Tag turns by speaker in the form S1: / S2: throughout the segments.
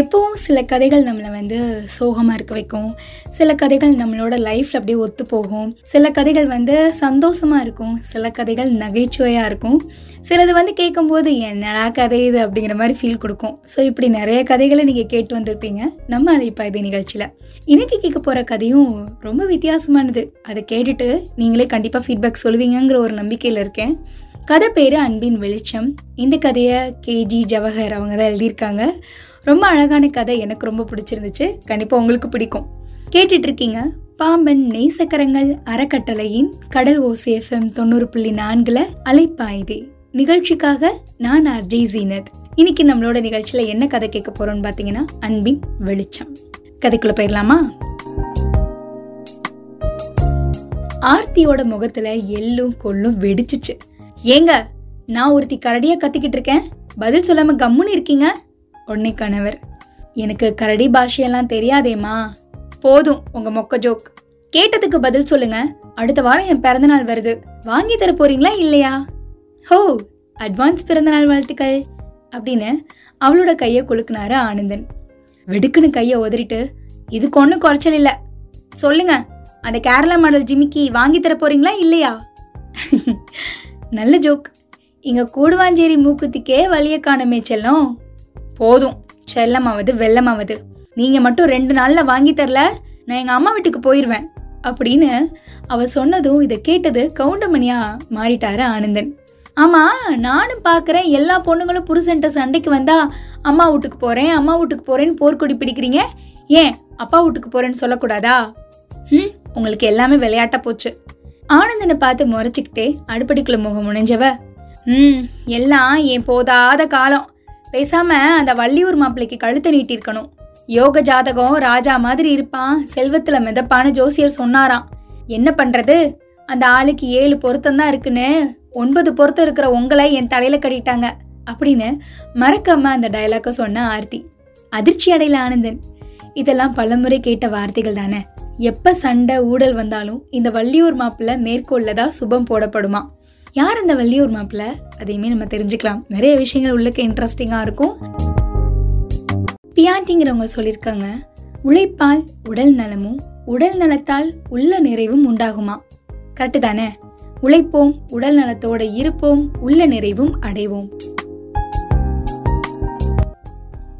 S1: எப்போவும் சில கதைகள் நம்மளை வந்து சோகமாக இருக்க வைக்கும். சில கதைகள் நம்மளோட லைஃப்பில் அப்படியே ஒத்து போகும். சில கதைகள் வந்து சந்தோஷமாக இருக்கும். சில கதைகள் நகைச்சுவையாக இருக்கும். சிலது வந்து கேட்கும்போது என்னடா கதை இது? அப்படிங்கிற மாதிரி ஃபீல் கொடுக்கும். ஸோ இப்படி நிறைய கதைகளை நீங்கள் கேட்டு வந்திருப்பீங்க. நம்ம அதை இப்போ இது நிகழ்ச்சியில். இன்னைக்கு கேட்க போகிற கதையும் ரொம்ப வித்தியாசமானது. அதை கேட்டுட்டு நீங்களே கண்டிப்பாக ஃபீட்பேக் சொல்லுவீங்கங்கிற ஒரு நம்பிக்கையில் இருக்கேன். கதை பேர் அன்பின் வெளிச்சம். இந்த கதையை கேஜி ஜவஹர் அவங்க தான் எழுதியிருக்காங்க. ரொம்ப அழகான கதை எனக்கு ரொம்ப பிடிச்சிருந்துச்சு. கண்டிப்பாக உங்களுக்கு பிடிக்கும். கேட்டுட்டு இருக்கீங்க பாம்பன் நேசக்கரங்கள் அறக்கட்டளையின் கடல் ஓசி எஃப்எம் தொண்ணூறு புள்ளி நான்குல அலைப்பாயுதே. நிகழ்ச்சிக்காக நான் அர்ஜி ஜீனத். இன்னைக்கு நம்மளோட நிகழ்ச்சியில என்ன கதை கேட்க போறோம்னு பாத்தீங்கன்னா அன்பின் வெளிச்சம். கதைக்குள்ள போயிடலாமா? ஆர்த்தியோட முகத்துல எள்ளும் கொள்ளும் வெடிச்சிச்சு. ஏங்க நான் ஒருத்தி கரடியா கத்திக்கிட்டு இருக்கேன். பதில் சொல்லாம கம்முன்னு இருக்கீங்க? உடனே கணவர். எனக்கு கரடி பாஷையெல்லாம் தெரியாதேம்மா. போதும் உங்க மொக்க ஜோக். கேட்டதுக்கு பதில் சொல்லுங்க. அடுத்த வாரம் என் பிறந்தநாள் வருது. வாங்கி தர போறீங்களா இல்லையா? ஹோ அட்வான்ஸ் பிறந்தநாள் வாழ்த்துக்கள். அப்படின்னு அவளோட கையை குலுக்குனாரு ஆனந்தன். வெடுக்குன்னு கையை உதறிட்டு இதுக்கு ஒன்றும் குறைச்சல் இல்லை. சொல்லுங்க அந்த கேரளா மாடல் ஜிமிக்கி வாங்கி தர போறீங்களா இல்லையா? நல்ல ஜோக். இங்க கூடுவாஞ்சேரி மூக்குத்திக்கே வழிய காணமே செல்லம். போதும். செல்லமாவது வெள்ளமாவது. நீங்க மட்டும் ரெண்டு நாள்ல வாங்கி தரல நான் எங்க அம்மா வீட்டுக்கு போயிருவேன் அப்படின்னு அவ சொன்னதும் இதை கேட்டது கவுண்டமணியா மாறிட்டாரு ஆனந்தன். ஆமா நானும் பாக்குறேன் எல்லா பொண்ணுங்களும் புருஷன்ட்ட சண்டைக்கு வந்தா அம்மா வீட்டுக்கு போறேன் அம்மா வீட்டுக்கு போறேன்னு போர்க்கொடி பிடிக்கிறீங்க? ஏன் அப்பா வீட்டுக்கு போறேன்னு சொல்லக்கூடாதா? ம் உங்களுக்கு எல்லாமே விளையாட்டா போச்சு. ஆனந்தனை பார்த்து முறைச்சிக்கிட்டே அடுப்படிக்குள்ள முகம் முனைஞ்சவ ம் எல்லாம் என் போதாத காலம். பேசாம அந்த வள்ளியூர் மாப்பிள்ளைக்கு கழுத்தை நீட்டிருக்கணும். யோக ஜாதகம் ராஜா மாதிரி இருப்பான். செல்வத்துல மிதப்பான ஜோசியர் சொன்னாராம். என்ன பண்றது? அந்த ஆளுக்கு ஏழு பொருத்தம் தான் இருக்குன்னு ஒன்பது பொருத்தம் இருக்கிற உங்களை என் தலையில கட்டிட்டாங்க. அப்படின்னு மறக்காம அந்த டயலாக்கை சொன்ன ஆர்த்தி. அதிர்ச்சி அடையில ஆனந்தன். இதெல்லாம் பலமுறை கேட்ட வார்த்தைகள் தானே. எப்ப சண்டை ஊடல் வந்தாலும் இந்த வள்ளியூர் மாப்பிள்ள மேற்கொள்ளதா சுபம் போடப்படுமா? யார் அந்த வள்ளியூர் மாப்பிள்ள அதையுமே நம்ம தெரிஞ்சுக்கலாம். நிறைய விஷயங்கள் உள்ளுக்கு இன்ட்ரெஸ்டிங்காக இருக்கும். பியாண்டிங்கிறவங்க சொல்லியிருக்காங்க உழைப்பால் உடல் நலமும் உடல் நலத்தால் உள்ள நிறைவும் உண்டாகுமா? கரெக்டு தானே? உழைப்போம் உடல் நலத்தோட இருப்போம் உள்ள நிறைவும் அடைவோம்.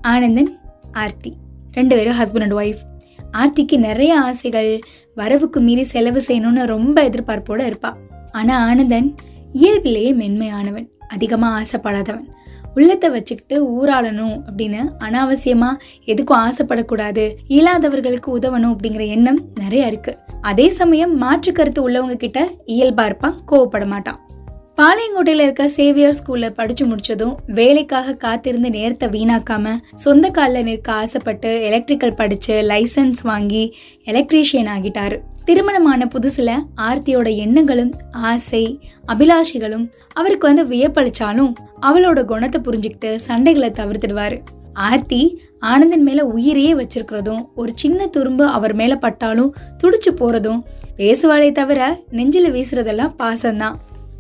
S1: ஆனந்தன் ஆர்த்தி. ரெண்டு பேரும் ஹஸ்பண்ட் அண்ட் ஒய்ஃப் ஆர்த்திக்கு நிறைய ஆசைகள் வரவுக்கு மீறி செலவு செய்யணும்னு ரொம்ப எதிர்பார்ப்போடு இருப்பாள் ஆனால் ஆனந்தன் இயல்பிலேயே மென்மையானவன் அதிகமாக ஆசைப்படாதவன். உள்ளத்தை வச்சுக்கிட்டு ஊராளணும் அப்படின்னு அனாவசியமாக எதுக்கும் ஆசைப்படக்கூடாது. இயலாதவர்களுக்கு உதவணும் அப்படிங்கிற எண்ணம் நிறைய இருக்கு. அதே சமயம் மாற்று கருத்து உள்ளவங்க கிட்ட இயல்பா இருப்பான் கோவப்பட மாட்டான். பாளையங்கோட்டையில இருக்க சேவியர் ஸ்கூல்ல படிச்சு முடிச்சதும் வேலைக்காக காத்திருந்து நேரத்தை வீணாக்காம சொந்த காலில் நிற்க ஆசைப்பட்டு எலக்ட்ரிக்கல் படிச்சு லைசன்ஸ் வாங்கி எலக்ட்ரீஷியன் ஆகிட்டாரு. திருமணமான புதுசுல ஆர்த்தியோட எண்ணங்களும் ஆசை அபிலாஷைகளும் அவருக்கு வந்து வியப்பளிச்சாலும் அவளோட குணத்தை புரிஞ்சுக்கிட்டு சண்டைகளை தவிர்த்துடுவாரு. ஆர்த்தி ஆனந்தன் மேல உயிரையே வச்சிருக்கிறதும் ஒரு சின்ன துரும்பு அவர் மேல பட்டாலும் துடிச்சு போறதும் பேசுவாளே தவிர நெஞ்சில வீசுறதெல்லாம் பாசம்தான்.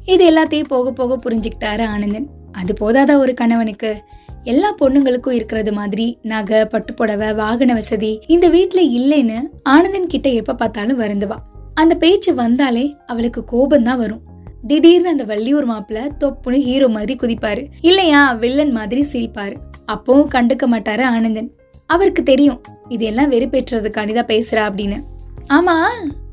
S1: இது எல்லாத்தையும் போக போக புரிஞ்சுக்கிட்டாரு ஆனந்தன். அது போதாதா ஒரு கணவனுக்கு? எல்லா பொண்ணுங்களுக்கும் இருக்கிறது மாதிரி நகை பட்டுப்புடவை வாகன வசதி இந்த வீட்டுல இல்லைன்னு ஆனந்தன் கிட்ட எப்ப பார்த்தாலும் வருந்துவா. அந்த பேச்சு வந்தாலே அவளுக்கு கோபம் தான் வரும். திடீர்னு அந்த வள்ளியூர் மாப்பிள்ள தொப்புன்னு ஹீரோ மாதிரி குதிப்பாரு. இல்லையா வில்லன் மாதிரி சிரிப்பாரு. அப்பவும் கண்டுக்க மாட்டாரு ஆனந்தன். அவருக்கு தெரியும் இதெல்லாம் வெறுப்பேற்றுறதுக்காண்டி தான் பேசுறா அப்படின்னு. ஆமா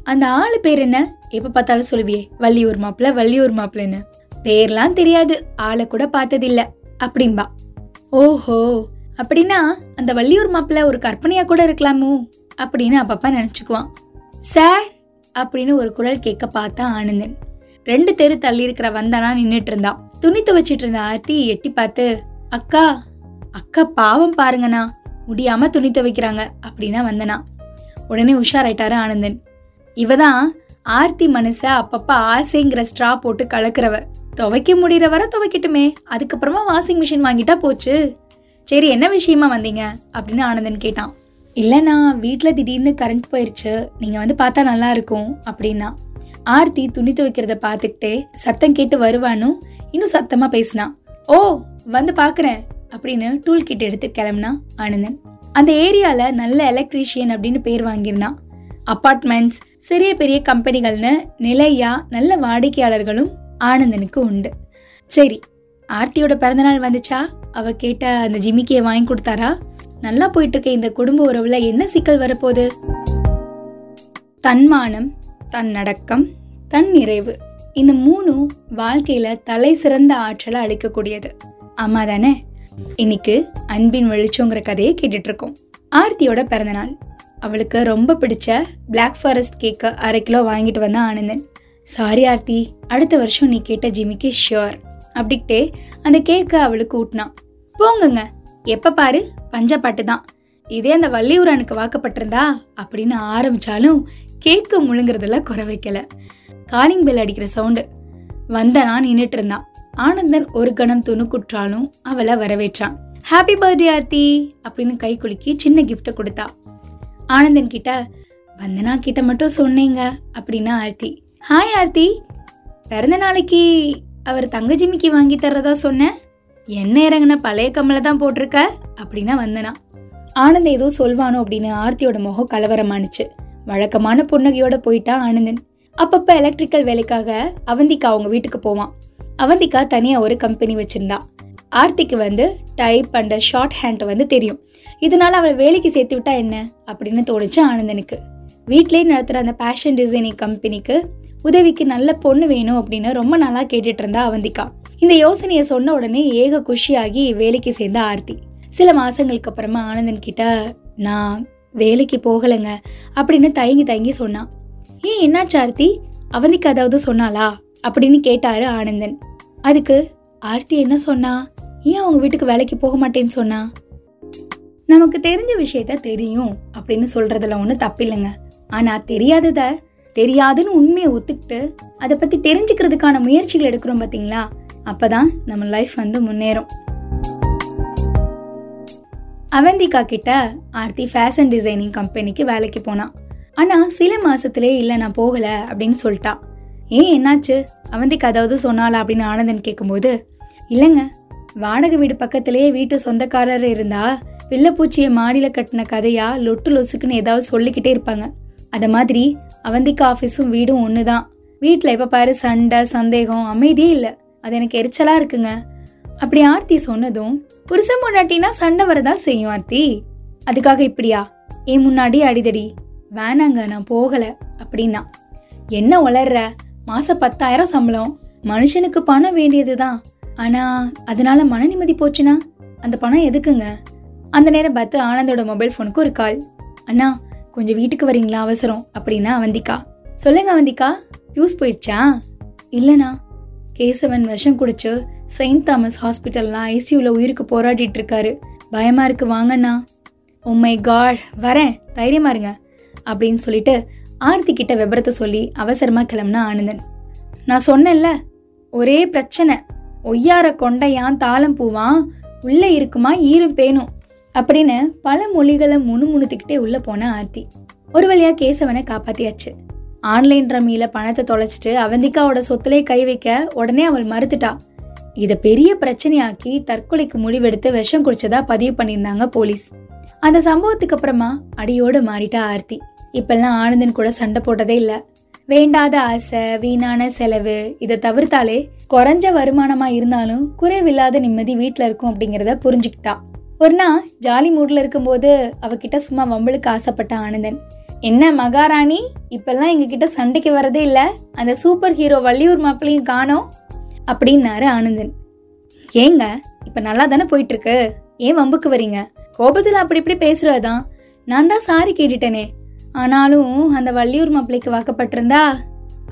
S1: அந்த ஆளு பேர் என்ன? எப்ப பார்த்தாலும் சொல்லுவியே வள்ளியூர் மாப்பிள்ள வள்ளியூர் மாப்பிள்ளன்னு பேர்லாம் தெரியாது ஆளை கூட பார்த்ததில்ல அப்படின்பா ஓஹோ அப்படின்னா அந்த வள்ளியூர் மாப்பிள்ள ஒரு கற்பனையா கூட இருக்கலாமோ? அப்படின்னு அப்பப்பா நினைச்சுக்குவான். சார் அப்படின்னு ஒரு குரல் கேட்க பார்த்தா ஆனந்தன். ரெண்டு தெரு தள்ளி இருக்கிற வந்தானா நின்றுட்டு இருந்தான். துணி துவச்சிட்டு இருந்த ஆர்த்தி எட்டி பார்த்து அக்கா அக்கா பாவம் பாருங்கண்ணா. முடியாம துணி துவைக்கிறாங்க அப்படின்னா வந்தனா. உடனே உஷாராயிட்டாரு ஆனந்தன். இவதான் ஆர்த்தி மனச அப்பப்ப ஆசைங்கிற ஸ்ட்ரா போட்டு கலக்குறவ. துவைக்க முடிகிற வர துவைக்கட்டுமே. அதுக்கப்புறமா வாஷிங் மிஷின் வாங்கிட்டா போச்சு. சரி என்ன விஷயமா வந்தீங்க? அப்படின்னு ஆனந்தன் கேட்டான். இல்லைண்ணா வீட்டில் திடீர்னு கரண்ட் போயிடுச்சு நீங்கள் வந்து பார்த்தா நல்லா இருக்கும் அப்படின்னா. ஆர்த்தி துணி துவைக்கிறத பார்த்துக்கிட்டே சத்தம் கேட்டு வருவானும் இன்னும் சத்தமாக பேசினான் ஓ வந்து பார்க்குறேன் அப்படின்னு டூல் கிட் எடுத்து கிளம்புனா ஆனந்தன். அந்த ஏரியாவில் நல்ல எலக்ட்ரீஷியன் அப்படின்னு பேர் வாங்கியிருந்தான். அப்பார்ட்மெண்ட்ஸ் சிறிய பெரிய கம்பெனிகள்னு நிலையா நல்ல வாடிக்கையாளர்களும் ஆனந்தனுக்கு உண்டு. சரி ஆர்த்தியோட பிறந்தநாள் வந்துச்சா? அவ கேட்ட அந்த ஜிமிக்கியை வாங்கி கொடுத்தாரா? நல்லா போயிட்டு இருக்க இந்த குடும்ப உறவுல என்ன சிக்கல் வரப்போகுது? தன்மானம் தன்னடக்கம் தன் நிறைவு. இந்த மூணும் வாழ்க்கையில தலை சிறந்த ஆற்றலை அளிக்கக்கூடியது. ஆமா தானே? இன்னைக்கு அன்பின் வெளிச்சோங்கிற கதையை கேட்டுட்டு இருக்கோம் ஆர்த்தியோட பிறந்தநாள். அவளுக்கு ரொம்ப பிடிச்ச பிளாக் ஃபாரஸ்ட் கேக்கை அரை கிலோ வாங்கிட்டு வந்தான் ஆனந்தன். சாரி ஆர்த்தி அடுத்த வருஷம் நீ கேட்ட ஜிமிக்கு ஷியோர் அப்படின்ட்டே அந்த கேக்கை அவளுக்கு ஊட்டினான். போங்கங்க. எப்போ பாரு? பஞ்சப்பாட்டு தான். இதே அந்த வள்ளியூரனுக்கு வாக்கப்பட்டிருந்தா அப்படின்னு ஆரம்பிச்சாலும் கேக்கு முழுங்குறதெல்லாம் குறை வைக்கல. காலிங் பெல் அடிக்கிற சவுண்டு வந்தனா நின்றுட்டு இருந்தான். ஆனந்தன் ஒரு கணம் துணுக்குற்றாலும் அவளை வரவேற்றான். ஹாப்பி பர்த்டே ஆர்த்தி அப்படின்னு கை குலுக்கி சின்ன கிஃப்ட்டை கொடுத்தா. ஆனந்தன் கிட்ட வந்தனா கிட்ட மட்டும் சொன்னீங்க. அப்படின்னா ஆர்த்தி ஹாய் ஆர்த்தி. பிறந்த நாளைக்கு அவர் தங்க ஜிமிக்கு வாங்கி தர்றதா சொன்னேன் என்ன இறங்குன பழைய கம்மலை தான் போட்டிருக்க? அப்படின்னா வந்தனா. ஆனந்த் ஏதோ சொல்வானோ அப்படின்னு ஆர்த்தியோட முகம் கலவரமானுச்சு. வழக்கமான புன்னகையோட போயிட்டான் ஆனந்தன். அப்பப்போ எலக்ட்ரிக்கல் வேலைக்காக அவந்திக்கா அவங்க வீட்டுக்கு போவான். அவந்திக்கா தனியாக ஒரு கம்பெனி வச்சுருந்தா. ஆர்த்திக்கு வந்து டைப் அண்ட் ஷார்ட் ஹேண்ட் வந்து தெரியும். இதனால அவளை வேலைக்கு சேர்த்து விட்டா என்ன? அப்படின்னு தோணுச்சு ஆனந்தனுக்கு. வீட்லயே நடத்துகிற அந்த பேஷன் டிசைனிங் கம்பெனிக்கு உதவிக்கு நல்ல பொண்ணு வேணும் அப்படின்னு ரொம்ப நாளா கேட்டுட்டு இருந்தா அவந்திகா. இந்த யோசனையை சொன்ன உடனே ஏக குஷியாகி வேலைக்கு சேர்ந்த ஆர்த்தி. சில மாசங்களுக்கு அப்புறமா ஆனந்தன் கிட்ட நான் வேலைக்கு போகலைங்க அப்படின்னு தயங்கி தயங்கி சொன்னான் ஏன் என்னாச்சு ஆர்த்தி? அவந்திக்கு அதாவது சொன்னாளா? அப்படின்னு கேட்டாரு ஆனந்தன். அதுக்கு ஆர்த்தி என்ன சொன்னா? ஏன் அவங்க வீட்டுக்கு வேலைக்கு போக மாட்டேன்னு சொன்னா? நமக்கு தெரிஞ்ச விஷயத்த தெரியும் அப்படின்னு சொல்றதுல ஒன்றும் தப்பில்லைங்க. ஆனா தெரியாதத தெரியாதுன்னு உண்மையை ஒத்துக்கிட்டு அதை பத்தி தெரிஞ்சுக்கிறதுக்கான முயற்சிகள் எடுக்கிறோம் பாத்தீங்களா? அப்பதான் நம்ம லைஃப் வந்து முன்னேறும். அவந்திகா கிட்ட ஆர்த்தி ஃபேஷன் டிசைனிங் கம்பெனிக்கு வேலைக்கு போனான். ஆனா சில மாசத்திலே இல்ல நான் போகல அப்படின்னு சொல்லிட்டா. ஏன் என்னாச்சு? அவந்திக்கு அதாவது சொன்னாலா அப்படின்னு ஆனந்தன் கேட்கும்போது இல்லைங்க. வாடகை வீடு பக்கத்திலேயே வீட்டு சொந்தக்காரர் இருந்தா பிள்ளைப்பூச்சியை மாடியில் கட்டின கதையா லொட்டு லொசுக்குன்னு ஏதாவது சொல்லிக்கிட்டே இருப்பாங்க. அத மாதிரி அவந்திக்கு ஆஃபீஸும் வீடும் ஒன்று தான் வீட்டில் இப்போ பாரு சண்டை சந்தேகம் அமைதியே இல்லை. அது எனக்கு எரிச்சலாக இருக்குங்க. அப்படி ஆர்த்தி சொன்னதும் புருஷன் முன்னாட்டினா சண்டை வரதான் செய்யும் ஆர்த்தி. அதுக்காக இப்படியா? ஏன் முன்னாடி அடிதடி. வேணாங்க நான் போகலை. அப்படின்னா என்ன வளர்ற மாசம் பத்தாயிரம் சம்பளம். மனுஷனுக்கு பணம் வேண்டியதுதான். ஆனால் அதனால மன நிம்மதி போச்சுன்னா அந்த பணம் எதுக்குங்க? அந்த நேரம் பார்த்து ஆனந்தோட மொபைல் ஃபோனுக்கு ஒரு கால் அண்ணா கொஞ்சம் வீட்டுக்கு வரீங்களா? அவசரம். அப்படின்னா அவந்திகா. சொல்லுங்க அவந்திகா. பியூஸ் போயிடுச்சா? இல்லைண்ணா. கேசவன் விஷம் குடிச்சு செயின்ட் தாமஸ் ஹாஸ்பிட்டல்லாம் ஐசியூவில் உயிருக்கு போராடிட்டு இருக்காரு. பயமா இருக்கு வாங்கண்ணா. Oh உம்மை காட் வரேன். தைரியமா இருங்க. அப்படின்னு சொல்லிட்டு ஆர்த்தி கிட்ட விபரத்தை சொல்லி அவசரமா கிளம்புனா ஆனந்தன். நான் சொன்னேன்ல ஒரே பிரச்சனை. ஒய்யார கொண்டையான் தாளம் பூவான் உள்ளே இருக்குமா ஈரும் பேணும் அப்படின்னு பல மொழிகளை முணுமுணுத்துக்கிட்டே உள்ளே போன ஆர்த்தி. ஒரு வழியாக கேசவனை காப்பாத்தியாச்சு. ஆன்லைன் ரம்மியில் பணத்தை தொலைச்சிட்டு அவந்திகாவோட சொத்துலேயே கை வைக்க உடனே அவள் மறுத்துட்டா. இதை பெரிய பிரச்சனையாக்கி தற்கொலைக்கு முடிவெடுத்து விஷம் குடிச்சதா பதிவு பண்ணியிருந்தாங்க போலீஸ். அந்த சம்பவத்துக்கு அப்புறமா அடியோடு மாறிட்டா ஆர்த்தி. இப்பெல்லாம் ஆனந்தன் கூட சண்டை போட்டதே இல்லை. வேண்டாத ஆசை வீணான செலவு இதை தவிர்த்தாலே குறைஞ்ச வருமானமாக இருந்தாலும் குறைவில்லாத நிம்மதி வீட்டில் இருக்கும் அப்படிங்கிறத புரிஞ்சுக்கிட்டா. ஒரு நாள் ஜாலி மூடில் இருக்கும்போது அவகிட்ட சும்மா வம்பளுக்கு ஆசைப்பட்ட ஆனந்தன். என்ன மகாராணி இப்பெல்லாம் எங்ககிட்ட சண்டைக்கு வரதே இல்லை. அந்த சூப்பர் ஹீரோ வள்ளியூர் மாப்பிளையும் காணோம் அப்படின்னாரு ஆனந்தன். ஏங்க இப்போ நல்லா தானே போயிட்டுருக்கு. ஏன் வம்புக்கு வரீங்க? கோபத்தில் அப்படி இப்படி பேசுகிறதான் நான் தான் சாரி கேட்டுட்டேனே. ஆனாலும் அந்த வள்ளியூர் மாப்பிள்ளைக்கு வாக்கப்பட்டிருந்தா?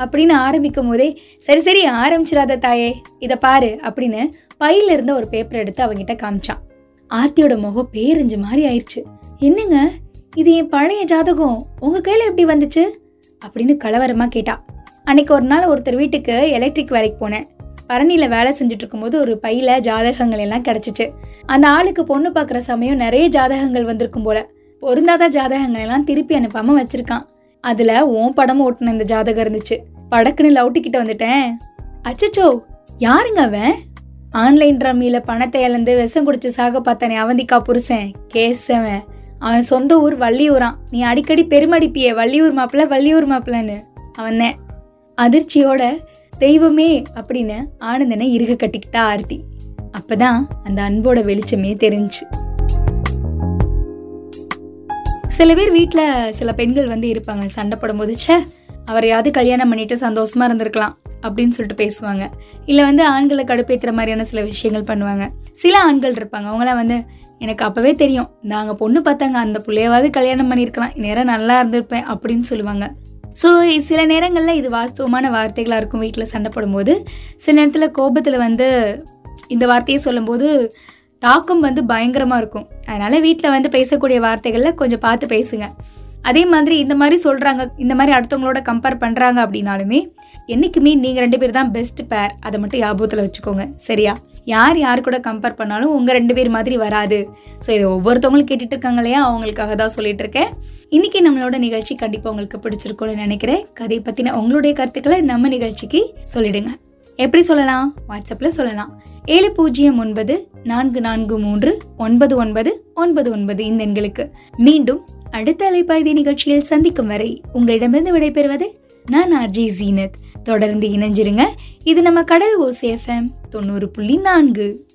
S1: அப்படின்னு ஆரம்பிக்கும் போதே சரி சரி ஆரம்பிச்சிடாத தாயே இதை பாரு அப்படின்னு பையில இருந்த ஒரு பேப்பர் எடுத்து அவங்கிட்ட காமிச்சான். ஆர்த்தியோட முகம் பேரஞ்சு மாதிரி ஆயிடுச்சு என்னங்க? இது என் பழைய ஜாதகம். உங்க கையில எப்படி வந்துச்சு? அப்படின்னு கலவரமா கேட்டா. அன்னைக்கு ஒரு நாள் ஒருத்தர் வீட்டுக்கு எலக்ட்ரிக் வேலைக்கு போனேன். பரணியில வேலை செஞ்சுட்டு இருக்கும்போது ஒரு பையில ஜாதகங்கள் எல்லாம் கிடைச்சிச்சு. அந்த ஆளுக்கு பொண்ணு பார்க்குற சமயம் நிறைய ஜாதகங்கள் வந்திருக்கும் போல. பொருந்தாத ஜாதகங்கள் எல்லாம் திருப்பி அனுப்பாம வச்சிருக்கான். அதுல ஓன் படமும் ஓட்டுன இந்த ஜாதகம் இருந்துச்சு. படக்குன்னு லவுட்டிக்கிட்ட வந்துட்டேன். அச்சச்சோ! யாருங்க அவன்? ஆன்லைன் ரம்மியில் பணத்தை இழந்து விஷம் குடிச்சு சாக பார்த்தானே அவந்திக்கா புருஷன். கேசவன். அவன் சொந்த ஊர் வள்ளியூரான் நீ அடிக்கடி பெருமடிப்பியே வள்ளியூர் மாப்பிள்ள வள்ளியூர் மாப்பிள்ளன்னு. அவன் அதிர்ச்சியோட தெய்வமே அப்படின்னு ஆனந்தனை இறுக கட்டிக்கிட்டா ஆர்த்தி. அப்பதான் அந்த அன்போட வெளிச்சமே தெரிஞ்சு. சில பேர் வீட்டில் சில பெண்கள் வந்து இருப்பாங்க சண்டை போடும்போது ச்சே அவரையாவது கல்யாணம் பண்ணிட்டு சந்தோஷமா இருந்திருக்கலாம். அப்படின்னு சொல்லிட்டு பேசுவாங்க. இல்லை வந்து ஆண்களை கடுப்பேற்றுற மாதிரியான சில விஷயங்கள் பண்ணுவாங்க. சில ஆண்கள் இருப்பாங்க. அவங்களாம் வந்து எனக்கு அப்போவே தெரியும். நாங்கள் பொண்ணு பார்த்தாங்க. அந்த பிள்ளையாவது கல்யாணம் பண்ணியிருக்கலாம். நேரம் நல்லா இருந்திருப்பேன். அப்படின்னு சொல்லுவாங்க. ஸோ சில நேரங்களில் இது வாஸ்தவமான வார்த்தைகளாக இருக்கும். வீட்டில் சண்டை போடும்போது சில நேரத்தில் கோபத்தில் வந்து இந்த வார்த்தையை சொல்லும்போது தாக்கம் வந்து பயங்கரமாக இருக்கும். அதனால் வீட்டில் வந்து பேசக்கூடிய வார்த்தைகளில் கொஞ்சம் பார்த்து பேசுங்க. அதே மாதிரி இந்த மாதிரி சொல்கிறாங்க இந்த மாதிரி அடுத்தவங்களோட கம்பேர் பண்ணுறாங்க அப்படின்னாலுமே என்றைக்குமே நீங்கள் ரெண்டு பேர் தான் பெஸ்ட் பேர் அதை மட்டும் ஞாபகத்தில் வச்சுக்கோங்க. சரியா? யார் யார் கூட கம்பேர் பண்ணாலும் உங்கள் ரெண்டு பேர் மாதிரி வராது. ஸோ இதை ஒவ்வொருத்தவங்களும் கேட்டுட்டு இருக்காங்க இல்லையா? அவங்களுக்காக தான் சொல்லிட்டு இருக்கேன். இன்னைக்கு நம்மளோட நிகழ்ச்சி கண்டிப்பாக உங்களுக்கு பிடிச்சிருக்கும்னு நினைக்கிறேன். கதையை பற்றின உங்களுடைய கருத்துக்களை நம்ம நிகழ்ச்சிக்கு சொல்லிடுங்க. எப்படி சொல்லலாம்? வாட்ஸ்அப்பில் சொல்லலாம். ஏழு பூஜ்ஜியம் ஒன்பது நான்கு நான்கு மூன்று ஒன்பது ஒன்பது ஒன்பது ஒன்பது இந்த எண்களுக்கு. மீண்டும் அடுத்த அலைப்பாய்தி நிகழ்ச்சியில் சந்திக்கும் வரை உங்களிடமிருந்து விடைபெறுவது நான் ஆர்ஜி ஜீனத். தொடர்ந்து இணைஞ்சிருங்க. இது நம்ம கடல் ஓசி எஃப்எம் தொண்ணூறு புள்ளி நான்கு.